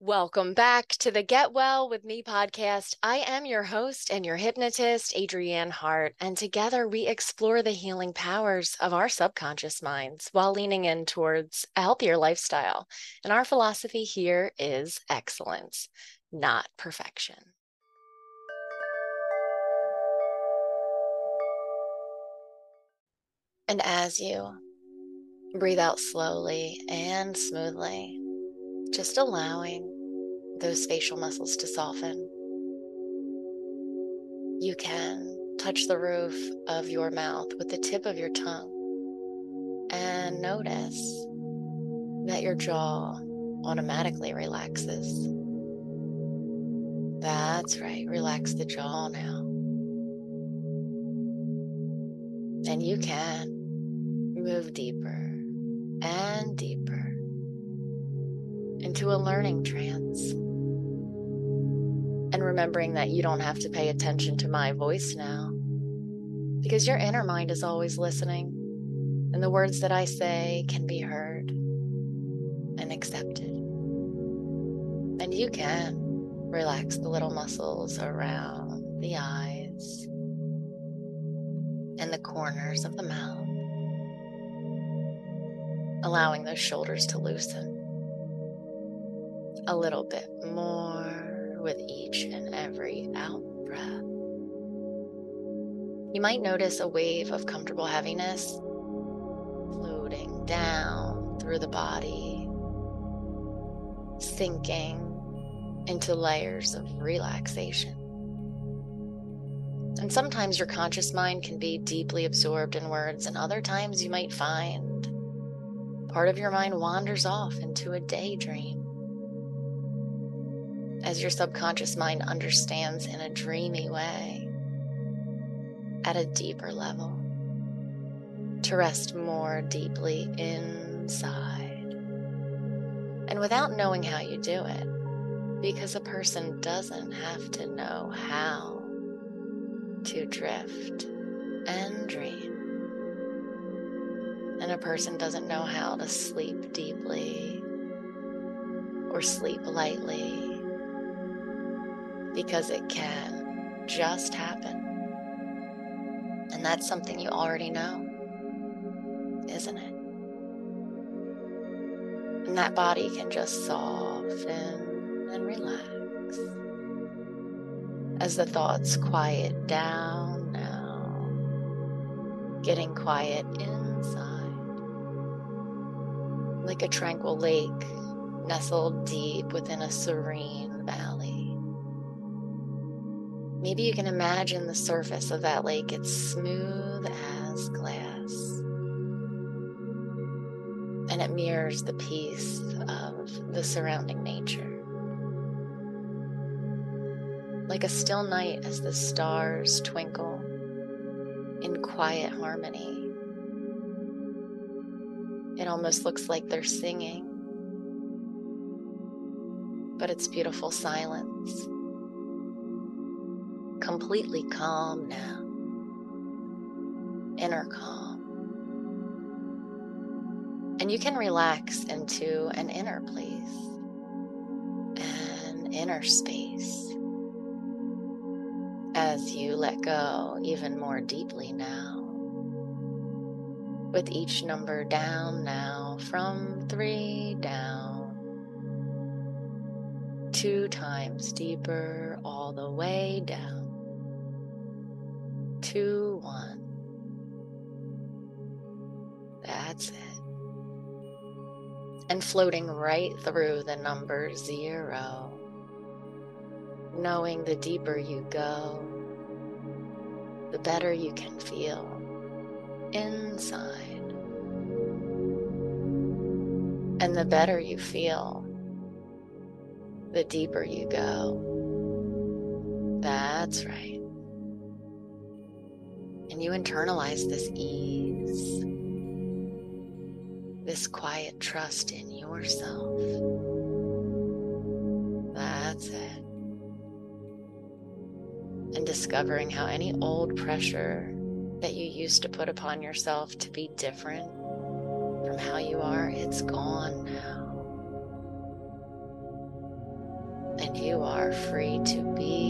Welcome back to the Get Well with Me podcast. I am your host and your hypnotist, Adrianne Hart, and together we explore the healing powers of our subconscious minds while leaning in towards a healthier lifestyle. And our philosophy here is excellence, not perfection. And as you breathe out slowly and smoothly, just allowing those facial muscles to soften. You can touch the roof of your mouth with the tip of your tongue and notice that your jaw automatically relaxes. That's right, relax the jaw now. And you can move deeper and deeper into a learning trance. And remembering that you don't have to pay attention to my voice now, because your inner mind is always listening, and the words that I say can be heard and accepted. And you can relax the little muscles around the eyes and the corners of the mouth, allowing those shoulders to loosen a little bit more with each and every out breath. You might notice a wave of comfortable heaviness floating down through the body, sinking into layers of relaxation. And sometimes your conscious mind can be deeply absorbed in words, and other times you might find part of your mind wanders off into a daydream as your subconscious mind understands in a dreamy way at a deeper level to rest more deeply inside. And without knowing how you do it, because a person doesn't have to know how to drift and dream. And a person doesn't know how to sleep deeply or sleep lightly because it can just happen. And that's something you already know, isn't it? And that body can just soften and relax as the thoughts quiet down now, getting quiet inside, like a tranquil lake nestled deep within a serene valley. Maybe you can imagine the surface of that lake. It's smooth as glass. And it mirrors the peace of the surrounding nature. Like a still night as the stars twinkle in quiet harmony. It almost looks like they're singing, but it's beautiful silence completely calm now, inner calm. And you can relax into an inner place, an inner space as you let go even more deeply now. With each number down now, from three down two times deeper all the way down two, one. That's it. And floating right through the number zero, knowing the deeper you go, the better you can feel inside. And the better you feel, the deeper you go. That's right and you internalize this ease, this quiet trust in yourself. That's it. And discovering how any old pressure that you used to put upon yourself to be different from how you are, it's gone now. And you are free to be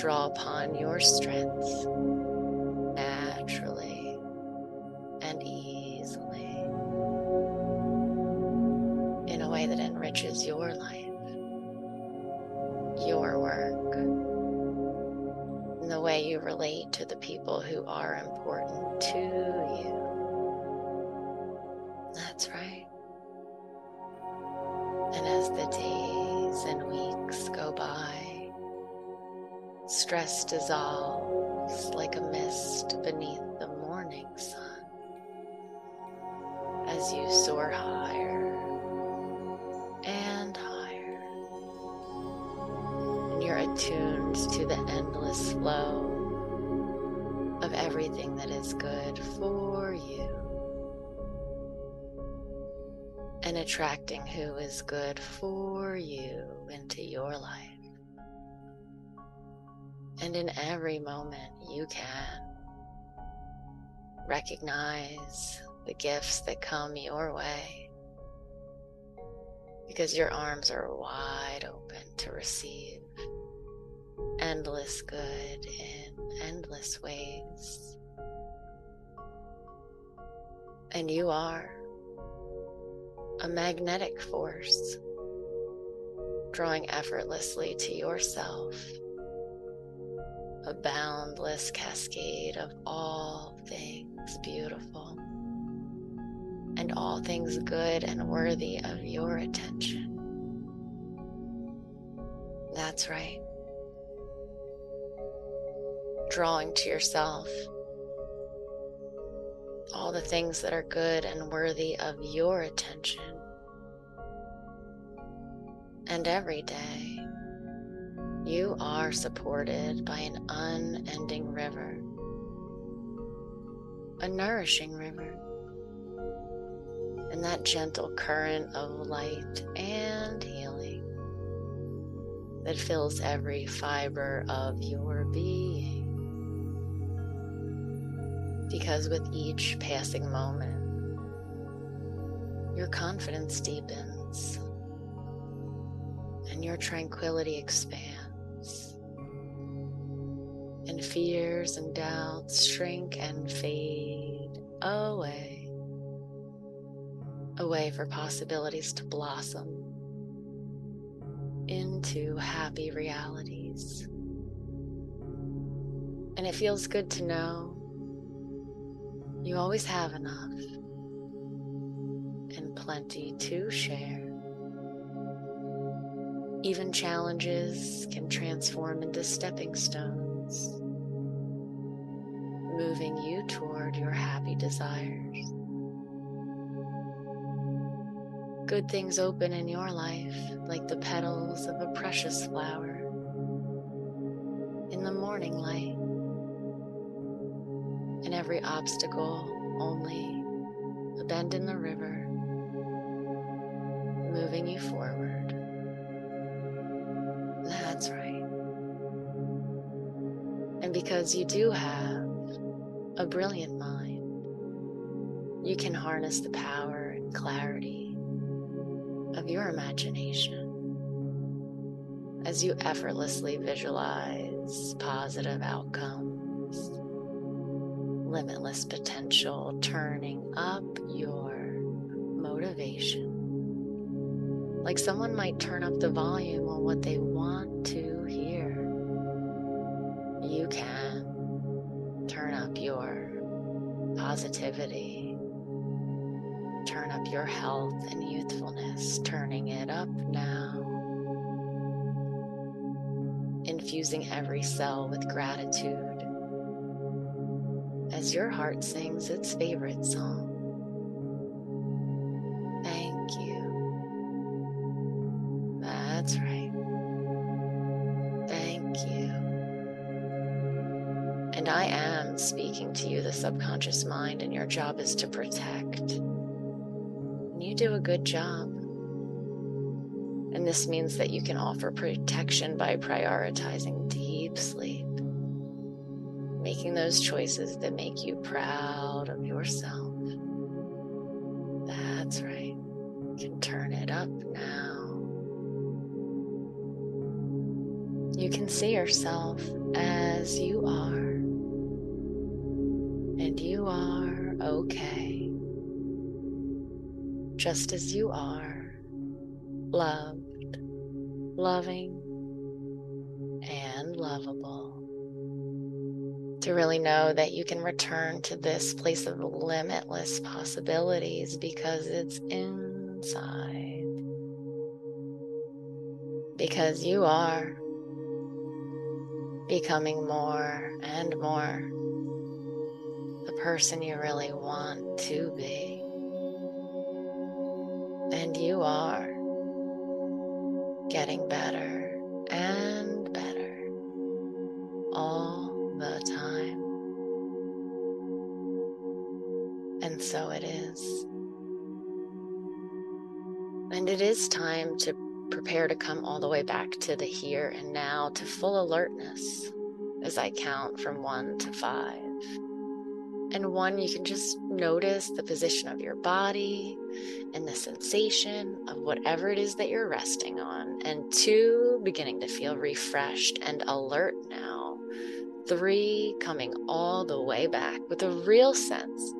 draw upon your strengths naturally and easily in a way that enriches your life, your work, and the way you relate to the people who are important to you. That's right. And as the days stress dissolves like a mist beneath the morning sun as you soar higher and higher. And you're attuned to the endless flow of everything that is good for you and attracting who is good for you into your life. And in every moment, you can recognize the gifts that come your way because your arms are wide open to receive endless good in endless ways. And you are a magnetic force, drawing effortlessly to yourself a boundless cascade of all things beautiful and all things good and worthy of your attention. That's right. Drawing to yourself all the things that are good and worthy of your attention. And every day, you are supported by an unending river, a nourishing river, and that gentle current of light and healing that fills every fiber of your being. Because with each passing moment, your confidence deepens and your tranquility expands, and fears and doubts shrink and fade away, away for possibilities to blossom into happy realities. And it feels good to know you always have enough and plenty to share. Even challenges can transform into stepping stones, moving you toward your happy desires. Good things open in your life like the petals of a precious flower in the morning light and every obstacle only a bend in the river, moving you forward. That's right. And because you do have a brilliant mind, you can harness the power and clarity of your imagination as you effortlessly visualize positive outcomes limitless potential, turning up your motivation. Like someone might turn up the volume on what they want to hear. You can turn up your positivity, turn up your health and youthfulness, turning it up now. Infusing every cell with gratitude as your heart sings its favorite song. Subconscious mind, and your job is to protect. And you do a good job. And this means that you can offer protection by prioritizing deep sleep making those choices that make you proud of yourself. That's right. You can turn it up now. You can see yourself as you are, and you are okay, just as you are, loved, loving, and lovable. To really know that you can return to this place of limitless possibilities because it's inside. Because you are becoming more and more the person you really want to be. And you are getting better and better all the time. And so it is. And it is time to prepare to come all the way back to the here and now to full alertness as I count from one to five. And one, you can just notice the position of your body and the sensation of whatever it is that you're resting on. And two, beginning to feel refreshed and alert now. Three, coming all the way back with a real sense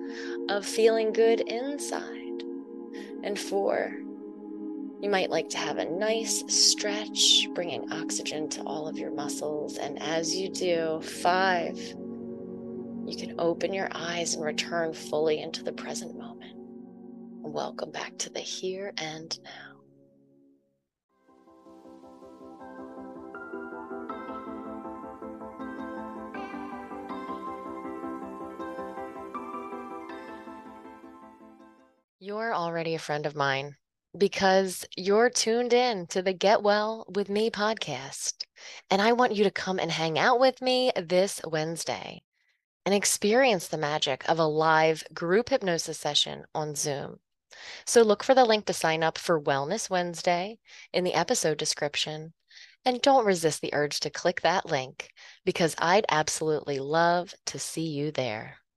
of feeling good inside. And four, you might like to have a nice stretch, bringing oxygen to all of your muscles. And as you do, five, you can open your eyes and return fully into the present moment. Welcome back to the here and now. You're already a friend of mine because you're tuned in to the Get Well with Me podcast. And I want you to come and hang out with me this Wednesday and experience the magic of a live group hypnosis session on Zoom. So look for the link to sign up for Wellness Wednesday in the episode description. And don't resist the urge to click that link because I'd absolutely love to see you there.